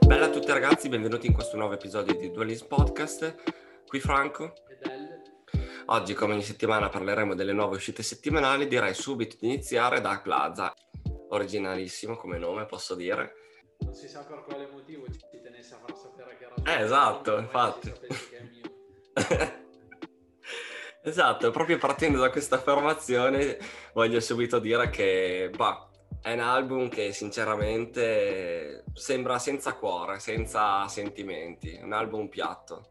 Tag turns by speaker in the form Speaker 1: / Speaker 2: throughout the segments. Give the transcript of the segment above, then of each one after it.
Speaker 1: Bella a tutti ragazzi, benvenuti in questo nuovo episodio di Dualism Podcast. Qui Franco. Oggi, come ogni settimana, parleremo delle nuove uscite settimanali. Direi subito di iniziare da Plaza. Originalissimo come nome, posso dire.
Speaker 2: Non si sa per quale motivo ci tenesse a far sapere che era
Speaker 1: Eh, esatto, infatti. esatto, proprio partendo da questa affermazione voglio subito dire che bah, è un album che sinceramente sembra senza cuore, senza sentimenti, un album piatto.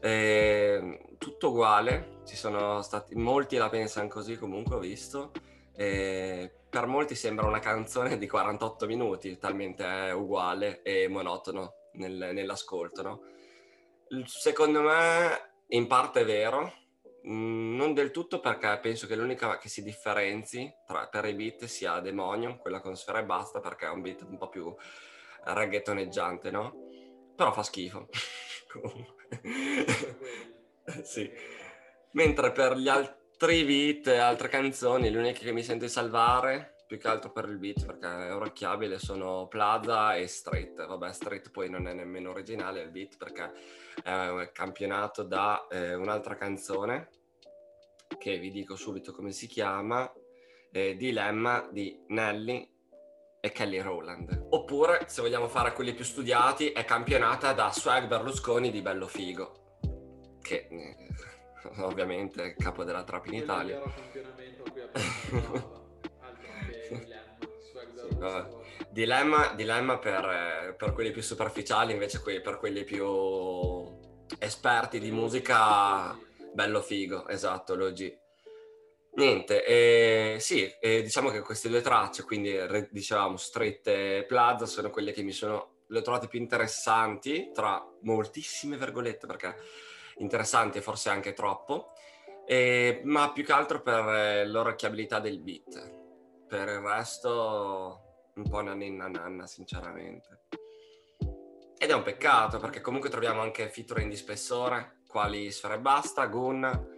Speaker 1: Eh, tutto uguale, ci sono stati molti la pensano così comunque ho visto. Eh, per molti sembra una canzone di 48 minuti, talmente è uguale e monotono nel- nell'ascolto, no? Secondo me in parte è vero, non del tutto perché penso che l'unica che si differenzi tra, per i beat sia Demonio, quella con sfera e basta, perché è un beat un po' più reggaetoneggiante, no? Però fa schifo. Sì. Mentre per gli altri beat e altre canzoni, le uniche che mi sento di salvare, più che altro per il beat, perché è orecchiabile, sono Plaza e Street. Vabbè, Street poi non è nemmeno originale il beat, perché è campionato da eh, un'altra canzone, che vi dico subito come si chiama, eh, Dilemma di Nelly e Kelly Rowland. Oppure, se vogliamo fare quelli più studiati, è campionata da Swag Berlusconi di Bello Figo, che eh, ovviamente è il capo della trap in Italia.
Speaker 2: Dilemma,
Speaker 1: dilemma per, eh, per quelli più superficiali, invece que- per quelli più esperti di musica, bello figo, esatto, l'OG. Niente, eh, sì, eh, diciamo che queste due tracce, quindi dicevamo Street e Plaza, sono quelle che mi sono, le ho trovate più interessanti, tra moltissime virgolette, perché interessanti forse anche troppo, eh, ma più che altro per eh, l'orecchiabilità del beat. Per il resto un po' una ninna nanna, sinceramente. Ed è un peccato, perché comunque troviamo anche featuring di spessore, quali Sfera e Basta, Gun,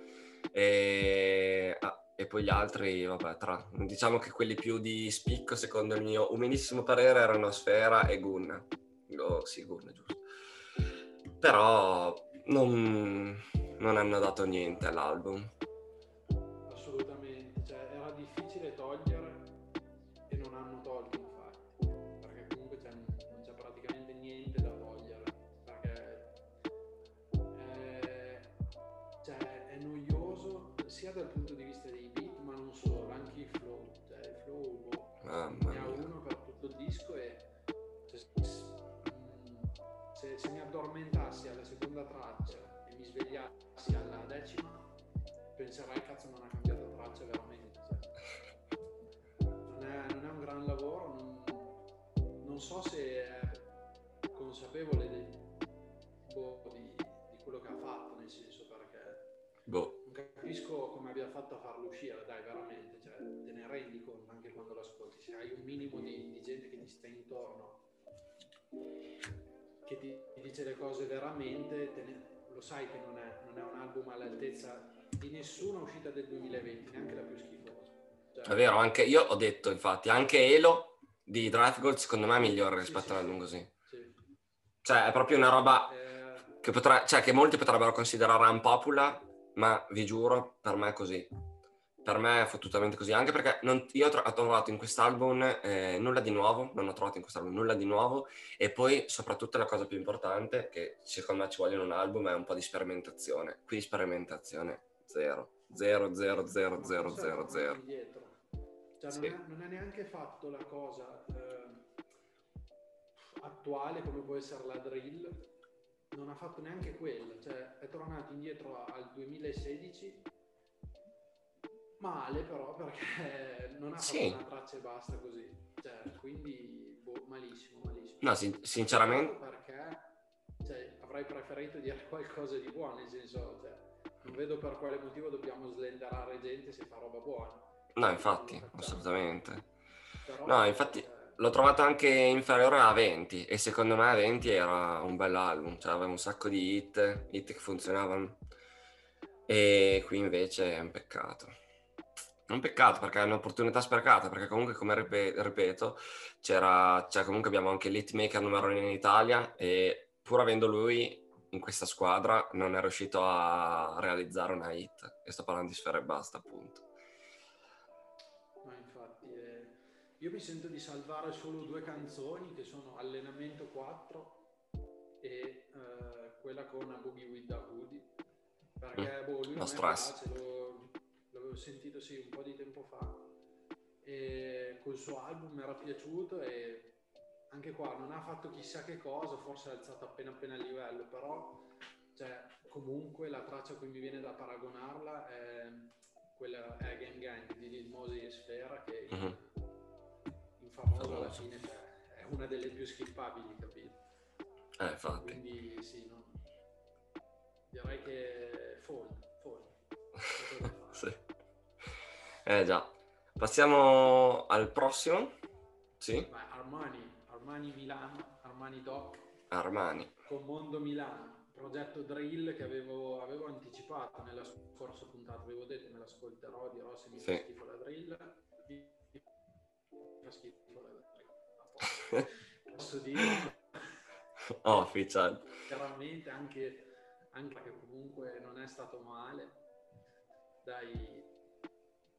Speaker 1: e, ah, e poi gli altri, vabbè, tra, diciamo che quelli più di spicco, secondo il mio umilissimo parere, erano Sfera e Gun. Oh, sì, Gun, giusto. Però non, non hanno dato niente all'album.
Speaker 2: Assolutamente, cioè era difficile togliere e non hanno tolto sia dal punto di vista dei beat ma non solo, anche il flow, cioè il flow boh, ne ha uno per tutto il disco e cioè, se, se mi addormentassi alla seconda traccia e mi svegliassi alla decima penserai cazzo non ha cambiato traccia veramente cioè. non, è, non è un gran lavoro non, non so se è consapevole del- boh, di, di quello che ha fatto nel senso perché
Speaker 1: Boh.
Speaker 2: Capisco come abbia fatto a farlo uscire, dai, veramente, cioè, te ne rendi conto anche quando lo ascolti, se hai un minimo di, di gente che ti sta intorno, che ti, ti dice le cose veramente, te ne- lo sai che non è, non è un album all'altezza di nessuna uscita del 2020, neanche la più schifosa. Cioè,
Speaker 1: È vero, anche io ho detto infatti, anche Elo di Drive Gold secondo me è migliore rispetto
Speaker 2: sì,
Speaker 1: a un album
Speaker 2: sì.
Speaker 1: così.
Speaker 2: sì.
Speaker 1: Cioè è proprio una roba
Speaker 2: Eh,
Speaker 1: che, potrà, cioè, che molti potrebbero considerare unpopular, ma vi giuro, per me è così. Per me è fottutamente così, anche perché non- io ho, tro- ho trovato in quest'album eh, nulla di nuovo, non ho trovato in quest'album nulla di nuovo e poi soprattutto la cosa più importante che secondo me ci vuole in un album è un po' di sperimentazione. Qui sperimentazione zero, zero, zero, zero, zero,
Speaker 2: forse è
Speaker 1: zero, zero.
Speaker 2: Cioè,
Speaker 1: Sì.
Speaker 2: non, è, non è neanche fatto la cosa eh, attuale come può essere la drill, non ha fatto neanche quella, cioè è tornato indietro al 2016 male però perché non ha
Speaker 1: Sì.
Speaker 2: fatto una traccia e basta così, cioè, quindi boh, malissimo, malissimo.
Speaker 1: No, sin- sinceramente,
Speaker 2: Perché cioè, avrei preferito dire qualcosa di buono, nel senso, cioè, non vedo per quale motivo dobbiamo slenderare gente se fa roba buona.
Speaker 1: no, infatti, assolutamente.
Speaker 2: Però,
Speaker 1: No, infatti-
Speaker 2: eh,
Speaker 1: L'ho trovato anche inferiore a 20 e secondo me 20 era un bel album, cioè aveva un sacco di hit, hit che funzionavano e qui invece è un peccato. Un peccato perché è un'opportunità sprecata, perché comunque, come ripeto, c'era, cioè comunque abbiamo anche l'hitmaker numero uno in Italia e pur avendo lui in questa squadra non è riuscito a realizzare una hit. E sto parlando di Sfera e Basta, appunto.
Speaker 2: Io mi sento di salvare solo due canzoni che sono Allenamento 4 e eh, quella con A Boogie with the Hoodie. Perché, mm. boh, lui non piace, lo, l'avevo sentito sì un po' di tempo fa e col suo album mi era piaciuto e anche qua non ha fatto chissà che cosa, forse ha alzato appena appena il livello, però cioè, comunque la traccia a cui mi viene da paragonarla è quella è Gang Gang di Lil Mosey e Sfera che uh-huh. Famoso alla fine cioè, è una delle più skippabili, capito?
Speaker 1: Eh, infatti.
Speaker 2: Quindi sì, no? direi che fall, fall.
Speaker 1: sì. Eh già. Passiamo al prossimo. Sì.
Speaker 2: Beh, Armani, Armani Milano, Armani Doc.
Speaker 1: Armani.
Speaker 2: Con Mondo Milano, progetto drill che avevo, avevo anticipato nella scorsa puntata, avevo detto me l'ascolterò, dirò se mi sì. fa schifo la drill. Fa schifo la. Posso dire?
Speaker 1: Oh, ufficial.
Speaker 2: Chiaramente anche, anche perché comunque non è stato male. Dai,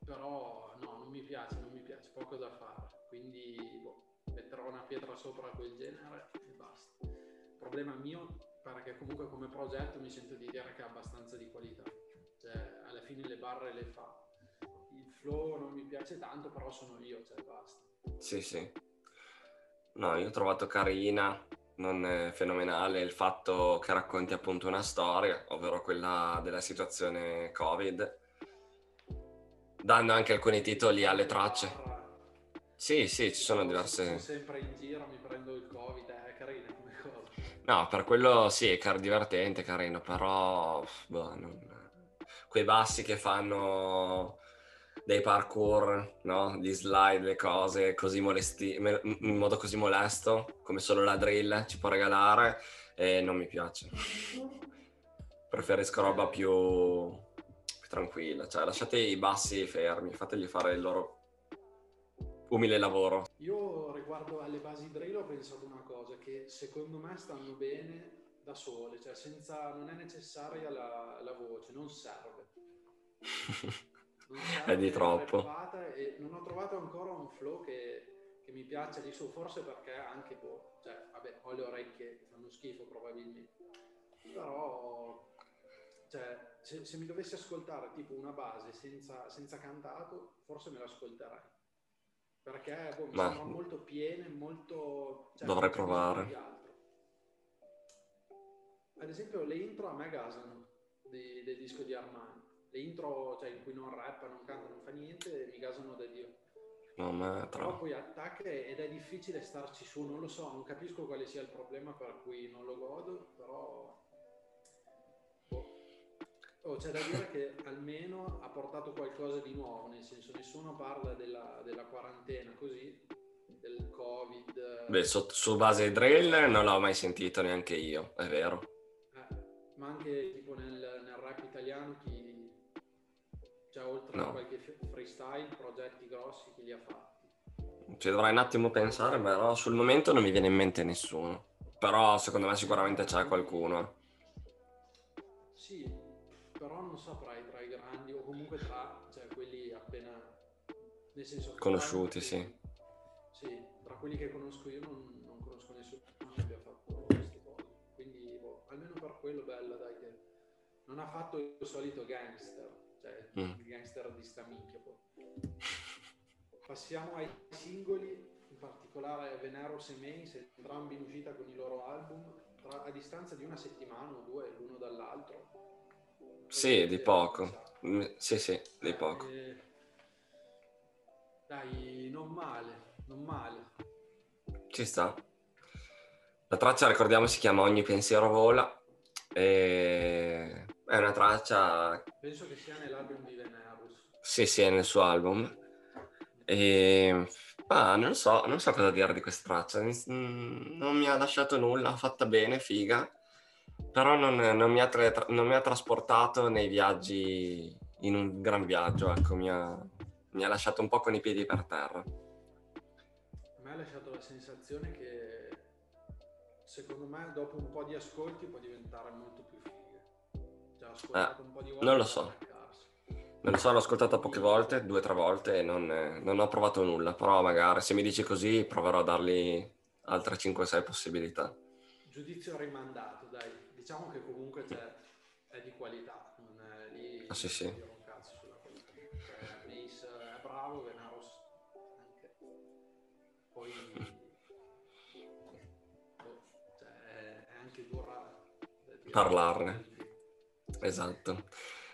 Speaker 2: però no, non mi piace, non mi piace, poco da fare. Quindi boh, metterò una pietra sopra quel genere e basta. Problema mio perché comunque come progetto mi sento di dire che ha abbastanza di qualità. Cioè, alla fine le barre le fa. Il flow non mi piace tanto, però sono io, cioè basta.
Speaker 1: Sì, sì. No, io ho trovato carina, non è fenomenale il fatto che racconti appunto una storia, ovvero quella della situazione Covid dando anche alcuni titoli alle tracce. Sì, sì, ci sono diverse...
Speaker 2: Sono sempre in giro, mi prendo il covid, è carino come cosa.
Speaker 1: No, per quello sì, è car- divertente, carino, però... Boh, non... Quei bassi che fanno dei parkour, no? Gli slide, le cose così molesti, in modo così molesto, come solo la drill ci può regalare, e non mi piace. Preferisco roba più tranquilla, cioè lasciate i bassi fermi, fategli fare il loro umile lavoro.
Speaker 2: Io riguardo alle basi drill ho pensato una cosa, che secondo me stanno bene da sole, cioè senza, non è necessaria la, la voce, non serve.
Speaker 1: È di troppo.
Speaker 2: E non ho trovato ancora un flow che, che mi piace di su, forse perché anche, boh, cioè, vabbè, ho le orecchie che fanno schifo probabilmente, però cioè, se, se, mi dovessi ascoltare tipo una base senza, senza cantato, forse me l'ascolterei. Perché boh, mi Ma... sembra molto piene, molto...
Speaker 1: Cioè, dovrei provare.
Speaker 2: Ad esempio le intro a me gasano del disco di Armani. Le intro cioè, in cui non rappa, non canta, non fa niente, mi gasano da Dio.
Speaker 1: No, ma
Speaker 2: tra... Però poi attacca ed è difficile starci su, non lo so, non capisco quale sia il problema per cui non lo godo, però Oh, c'è da dire che almeno ha portato qualcosa di nuovo, nel senso nessuno parla della, della quarantena così, del covid.
Speaker 1: Beh, su, su base drill non l'ho mai sentito neanche io, è vero.
Speaker 2: Eh, ma anche tipo nel, nel, rap italiano chi, cioè oltre no. a qualche freestyle, progetti grossi, chi li ha fatti?
Speaker 1: Ci dovrei un attimo pensare, però sul momento non mi viene in mente nessuno. Però secondo me sicuramente c'è qualcuno.
Speaker 2: Sì, però non saprei tra i grandi o comunque tra cioè, quelli appena nel senso
Speaker 1: conosciuti, sì.
Speaker 2: Sì, tra quelli che conosco io non, non conosco nessuno che abbia fatto queste cose. Quindi boh, almeno per quello bella dai che non ha fatto il solito gangster, cioè mm. il gangster di sta minchia poi. Passiamo ai singoli, in particolare Veneros e Mace, entrambi in uscita con i loro album, tra, a distanza di una settimana o due l'uno dall'altro
Speaker 1: sì, di poco. Mm, sì, sì, di poco.
Speaker 2: Eh, dai, non male, non male.
Speaker 1: Ci sta. La traccia, ricordiamo, si chiama Ogni pensiero vola. E... È una traccia...
Speaker 2: Penso che sia nell'album di Venerus.
Speaker 1: Sì, sì, è nel suo album. E... Ah, non so, non so cosa dire di questa traccia. Mm, non mi ha lasciato nulla, fatta bene, figa però non, non, mi tra- non, mi ha trasportato nei viaggi, in un gran viaggio, ecco, mi ha, mi ha lasciato un po' con i piedi per terra.
Speaker 2: A me ha lasciato la sensazione che secondo me dopo un po' di ascolti può diventare molto più
Speaker 1: Eh,
Speaker 2: un po' di volte.
Speaker 1: non lo so. Non lo so, l'ho ascoltata poche volte, due o tre volte e non, eh, non ho provato nulla, però magari se mi dici così proverò a dargli altre 5-6 possibilità.
Speaker 2: Giudizio rimandato, dai. Diciamo che comunque è di qualità, non è lì
Speaker 1: Ah, sì, sì.
Speaker 2: un cazzo sulla qualità. Cioè, Mace è bravo, Venaros anche. Poi boh, cioè, è, anche dura dire.
Speaker 1: Parlarne. Esatto.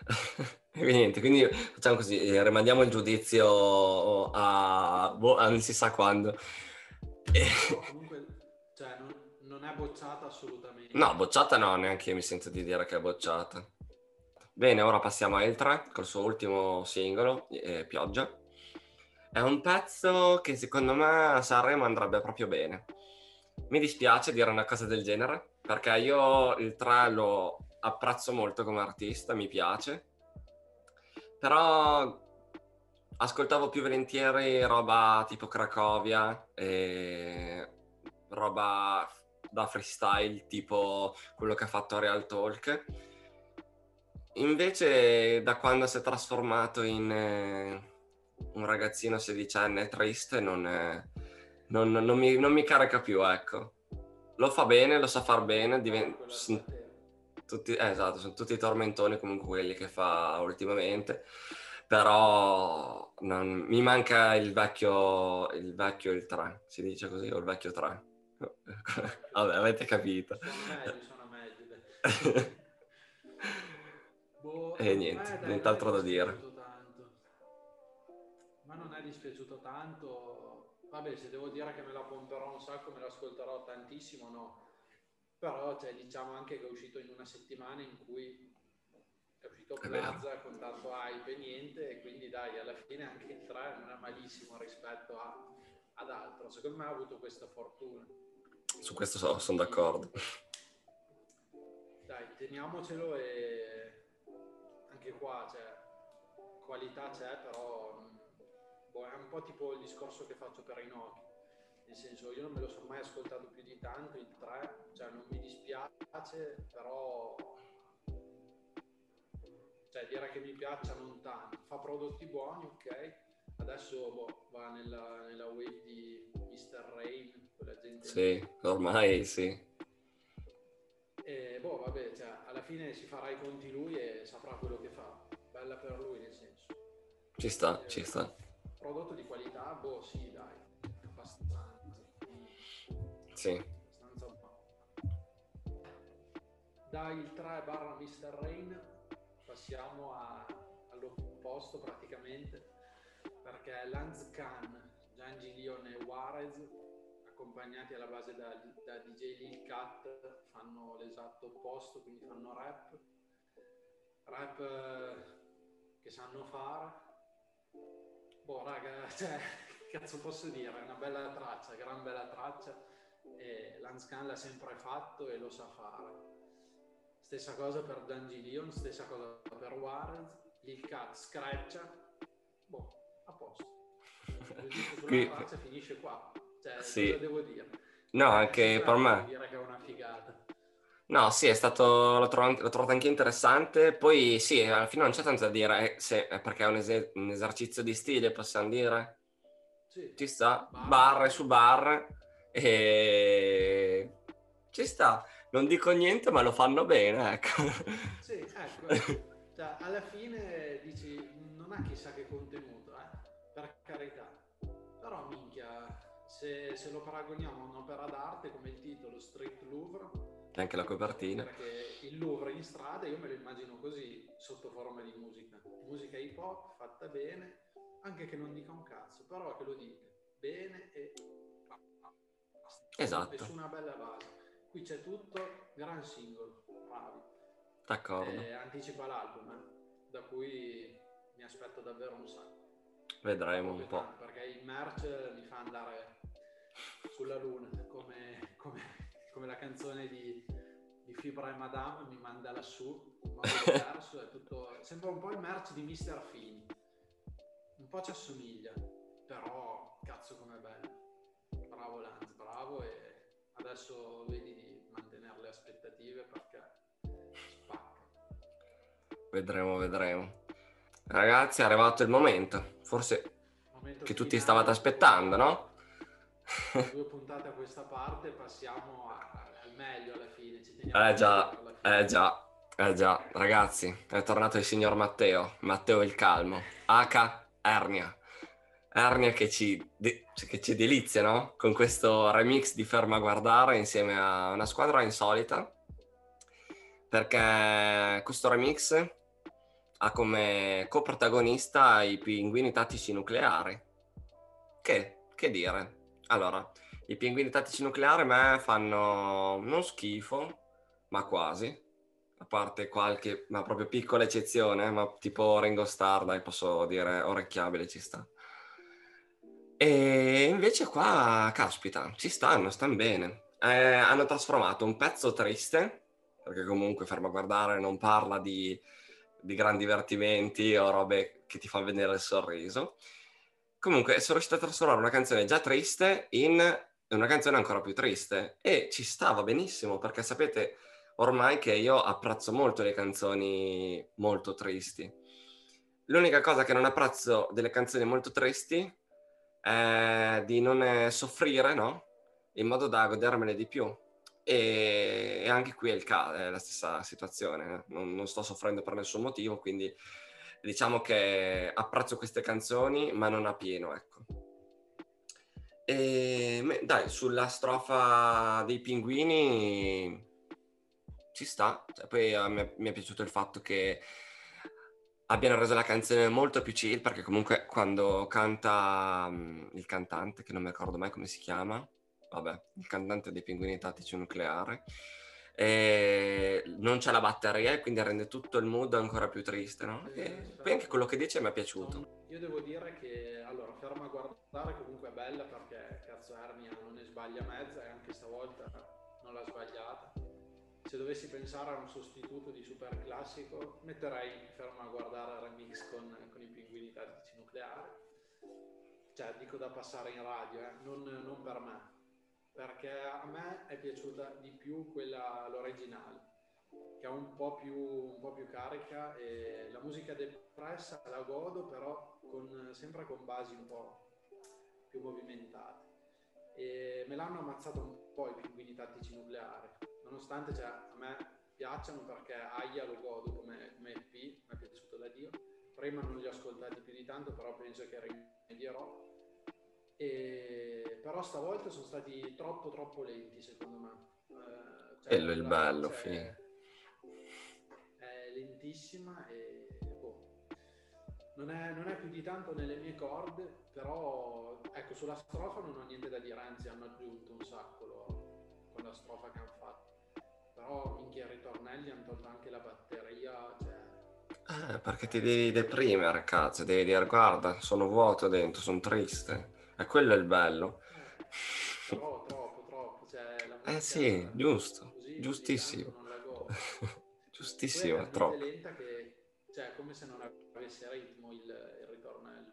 Speaker 1: Quindi niente, quindi facciamo così, eh, rimandiamo il giudizio a, boh, a non si sa quando. E-
Speaker 2: Però comunque cioè, non, non è bocciata assolutamente.
Speaker 1: No, bocciata no, neanche io mi sento di dire che è bocciata. Bene, ora passiamo a Il 3 col suo ultimo singolo, eh, Pioggia. È un pezzo che secondo me a Sanremo andrebbe proprio bene. Mi dispiace dire una cosa del genere, perché io il 3 lo apprezzo molto come artista, mi piace. Però ascoltavo più volentieri roba tipo Cracovia, roba da freestyle tipo quello che ha fatto Real Talk. Invece da quando si è trasformato in eh, un ragazzino sedicenne triste non, eh, non- non mi, non mi carica più, ecco. Lo fa bene, lo sa far bene, diven- tutti, eh, esatto, sono tutti tormentoni comunque quelli che fa ultimamente, però non- mi manca il vecchio, il vecchio il 3, si dice così, o il vecchio 3. Vabbè, avete capito.
Speaker 2: Sono meglio, sono meglio. Boh,
Speaker 1: E
Speaker 2: a
Speaker 1: niente,
Speaker 2: me, dai,
Speaker 1: nient'altro da dire.
Speaker 2: tanto. Ma non è dispiaciuto tanto. Vabbè, se devo dire che me la pomperò un sacco, me l'ascolterò tantissimo, no. Però cioè, diciamo anche che è uscito in una settimana in cui è uscito. Plaza con tanto hype e niente, e quindi dai, alla fine anche il 3 non è malissimo rispetto a- ad altro. Secondo me ha avuto questa fortuna.
Speaker 1: Su questo so- sono d'accordo.
Speaker 2: Dai, teniamocelo e anche qua cioè, qualità c'è, però boh, è un po' tipo il discorso che faccio per Inoki. Nel senso, io non me lo sono mai ascoltato più di tanto, il 3, cioè non mi dispiace, però cioè dire che mi piaccia non tanto. Fa prodotti buoni, ok. Adesso boh, va nella, nella wave di Mr. Rain, quella gente.
Speaker 1: Sì, ormai sì.
Speaker 2: E boh, vabbè, cioè, alla fine si farà i conti lui e saprà quello che fa. Bella per lui, nel senso.
Speaker 1: Ci sta, ci sta.
Speaker 2: Prodotto di qualità, boh, sì, dai.
Speaker 1: Sì.
Speaker 2: Il 3 barra Mr. Rain, passiamo a- all'opposto praticamente, perché Lance Khan, Giangi Leon e Juarez, accompagnati alla base da, da DJ Lil Cat, fanno l'esatto opposto, quindi fanno rap. Rap eh, che sanno fare. Boh, raga, cioè, che cazzo posso dire? È una bella traccia, gran bella traccia. E Lance Khan l'ha sempre fatto e lo sa fare. Stessa cosa per Danji Leon, stessa cosa per Juarez. Lil Cat screccia. Boh, a posto. Il
Speaker 1: Qui-
Speaker 2: traccia finisce qua. Cioè,
Speaker 1: Sì.
Speaker 2: devo dire?
Speaker 1: No,
Speaker 2: Eh,
Speaker 1: anche per me.
Speaker 2: dire che è una figata.
Speaker 1: No, sì, è stato, l'ho trovato, l'ho trovato anche interessante. Poi sì, alla fine non c'è tanto da dire, eh, se- eh, perché è un, ese- un esercizio di stile, possiamo dire.
Speaker 2: Sì.
Speaker 1: Ci sta,
Speaker 2: barre
Speaker 1: su barre, e ci sta. Non dico niente, ma lo fanno bene, ecco.
Speaker 2: Sì, ecco, cioè, alla fine dici non ha chissà che contenuto, eh? per carità. Però minchia, se, se lo paragoniamo a un'opera d'arte come il titolo Street Louvre,
Speaker 1: E anche la copertina.
Speaker 2: perché il Louvre in strada io me lo immagino così sotto forma di musica. Musica hip hop fatta bene, anche che non dica un cazzo, però che lo dica bene e.
Speaker 1: Esatto.
Speaker 2: Su una bella base. Qui c'è tutto, gran singolo, bravi.
Speaker 1: D'accordo.
Speaker 2: Eh, anticipa l'album, eh, da cui mi aspetto davvero un sacco.
Speaker 1: Vedremo un po'.
Speaker 2: tanto, perché il merch mi fa andare sulla luna, come, come- come la canzone di, di Fibra e Madame mi manda lassù, diverso, è tutto, sembra un po' il merch di Mr. Fini. Un po' ci assomiglia, però cazzo com'è bello. Bravo Lanz, bravo e adesso vedi di mantenere le aspettative perché spacca.
Speaker 1: Vedremo, vedremo. Ragazzi, è arrivato il momento, forse
Speaker 2: Momento
Speaker 1: che tutti stavate aspettando, no?
Speaker 2: Due puntate a questa parte, passiamo al meglio alla fine.
Speaker 1: Eh già, eh già, eh già, ragazzi, è tornato il signor Matteo, Matteo il Calmo, H. Ernia. Ernia che ci, de- cioè che ci delizia, no? Con questo remix di Ferma a Guardare insieme a una squadra insolita, perché questo remix ha come coprotagonista i pinguini tattici nucleari. Che, che dire? Allora, i pinguini tattici nucleari a me fanno non schifo, ma quasi. A parte qualche, ma proprio piccola eccezione, ma tipo Ringo Starr, dai, posso dire orecchiabile, ci sta. E invece qua, caspita, ci stanno, stanno bene. Eh, hanno trasformato un pezzo triste, perché comunque fermo a guardare non parla di, di gran divertimenti o robe che ti fanno vedere il sorriso. Comunque sono riuscito a trasformare una canzone già triste in una canzone ancora più triste e ci stava benissimo perché sapete ormai che io apprezzo molto le canzoni molto tristi. L'unica cosa che non apprezzo delle canzoni molto tristi è di non eh, soffrire, no? In modo da godermele di più. E, anche qui è, il ca- è la stessa situazione. eh. Non, non sto soffrendo per nessun motivo, quindi diciamo che apprezzo queste canzoni, ma non a pieno, ecco. E dai, sulla strofa dei pinguini ci sta. Cioè, poi a me- mi è piaciuto il fatto che abbiano reso la canzone molto più chill, perché comunque quando canta mm, il cantante, che non mi ricordo mai come si chiama, vabbè, il cantante dei pinguini tattici nucleari, e non c'è la batteria e quindi rende tutto il mood ancora più triste, no? E poi anche quello che dice mi è piaciuto.
Speaker 2: Io devo dire che allora ferma a guardare comunque è bella perché cazzo Ernia non ne sbaglia mezza e anche stavolta non l'ha sbagliata. Se dovessi pensare a un sostituto di super classico, metterei ferma a guardare remix con, con i pinguini tattici nucleari. Cioè, dico da passare in radio, eh, non, non per me, perché a me è piaciuta di più quella l'originale che è un po' più, un po' più carica e la musica depressa la godo però con, sempre con basi un po' più movimentate e me l'hanno ammazzato un po' i pinguini tattici nucleari nonostante cioè, a me piacciono perché Aya lo godo come, come EP mi è piaciuto da Dio prima non li ho ascoltati più di tanto però penso che rimedierò e, però stavolta sono stati troppo troppo lenti secondo me Eh, cioè,
Speaker 1: Quello è il bello, sì.
Speaker 2: è- è lentissima e boh, non, è, non è più di tanto nelle mie corde, però ecco sulla strofa non ho niente da dire, anzi hanno aggiunto un sacco loro con la strofa che hanno fatto. Però minchia i ritornelli hanno tolto anche la batteria, cioè
Speaker 1: Eh, perché ti devi deprimere, cazzo, devi dire guarda, sono vuoto dentro, sono triste. E quello è il bello.
Speaker 2: eh, però troppo, troppo. Cioè,
Speaker 1: Eh sì, giusto,
Speaker 2: così-
Speaker 1: giustissimo. Giustissimo, è troppo.
Speaker 2: lenta che, cioè, come se non avesse ritmo il, il ritornello.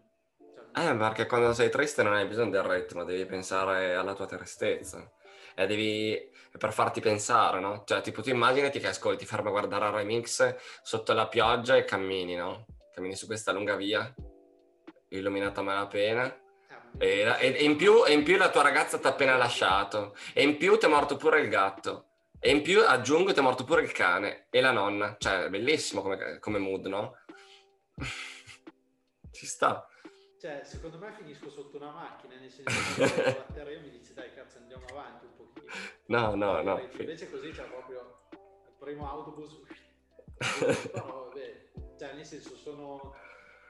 Speaker 2: Cioè,
Speaker 1: Eh, perché quando sei triste non hai bisogno del ritmo, devi pensare alla tua tristezza. E devi... per farti pensare, no? Cioè, tipo, tu immaginati che ascolti, fermo a guardare il remix sotto la pioggia e cammini, no? Cammini su questa lunga via, illuminata a malapena.
Speaker 2: eh,
Speaker 1: E, la- e- e in più, e in più la tua ragazza ti ha appena lasciato. E in più ti è morto pure il gatto. E in più, aggiungo, ti è morto pure il cane e la nonna. Cioè, è bellissimo come, come mood, no? Ci sta.
Speaker 2: Cioè, secondo me finisco sotto una macchina, nel senso che la batteria mi dice dai cazzo andiamo avanti.
Speaker 1: No, no, no.
Speaker 2: Invece così c'è proprio il primo autobus. Però vabbè, cioè nel senso sono,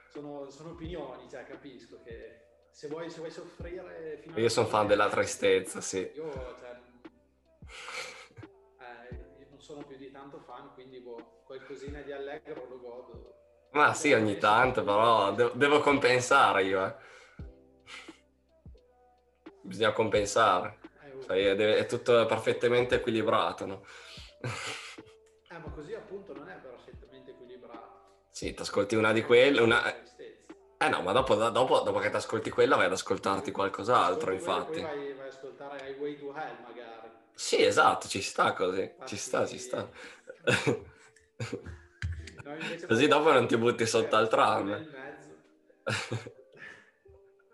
Speaker 2: sono, sono opinioni, cioè capisco che se vuoi, se vuoi soffrire fino
Speaker 1: Io sono fan della tristezza, sì.
Speaker 2: Io, cioè, eh, io non sono più di tanto fan, quindi boh, qualcosina di allegro lo godo.
Speaker 1: Ma sì, ogni tanto, però de- devo compensare io, eh. Bisogna compensare.
Speaker 2: Eh.
Speaker 1: Sai, è, tutto perfettamente equilibrato, no?
Speaker 2: Eh, ma così appunto non è perfettamente equilibrato.
Speaker 1: Sì, ti ascolti una di quelle, una... Eh no, ma dopo, dopo, dopo che ti ascolti quella vai ad ascoltarti qualcos'altro, infatti.
Speaker 2: Poi vai, vai ad ascoltare Highway to Hell magari.
Speaker 1: Sì, esatto, ci sta così,
Speaker 2: Ah,
Speaker 1: ci sta, ci sta.
Speaker 2: No,
Speaker 1: Così dopo non ti butti sotto al tram.
Speaker 2: Nel mezzo.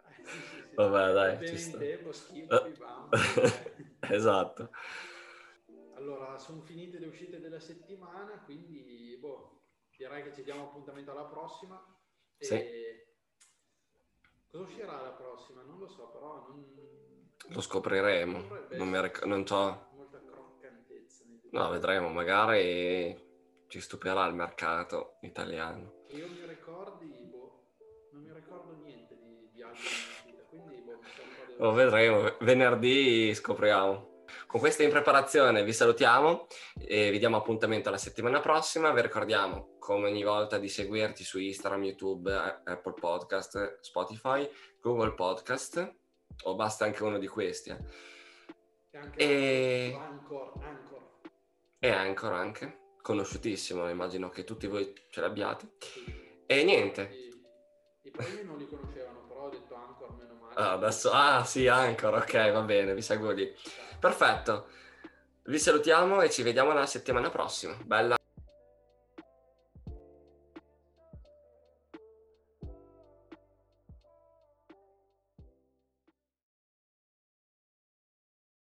Speaker 2: Eh, sì, sì, sì.
Speaker 1: Vabbè, dai, ci sta.
Speaker 2: tempo, schifo, bam.
Speaker 1: Esatto.
Speaker 2: Allora, sono finite le uscite della settimana, quindi boh, direi che ci diamo appuntamento alla prossima. E
Speaker 1: Sì.
Speaker 2: Cosa uscirà la prossima? Non lo so, però non...
Speaker 1: Lo scopriremo. Non, mi ric- non so.
Speaker 2: molta croccantezza.
Speaker 1: No, vedremo, magari ci stupirà il mercato italiano.
Speaker 2: Io mi ricordi, boh, non mi ricordo niente di, di album in uscita, quindi boh, mi sa un po' di-
Speaker 1: Lo vedremo, venerdì scopriamo. Con questa in preparazione vi salutiamo e vi diamo appuntamento la settimana prossima. Vi ricordiamo, come ogni volta, di seguirci su Instagram, YouTube, Apple Podcast, Spotify, Google Podcast, o basta anche uno di questi, eh.
Speaker 2: E anche Anchor, Anchor.
Speaker 1: e anche, conosciutissimo, immagino che tutti voi ce l'abbiate.
Speaker 2: Sì.
Speaker 1: E niente,
Speaker 2: I, I primi non li conoscevano, però ho detto male.
Speaker 1: Ah, adesso, ah sì, Anchor, ok, va bene, vi seguo lì. Perfetto, vi salutiamo e ci vediamo la settimana prossima. Bella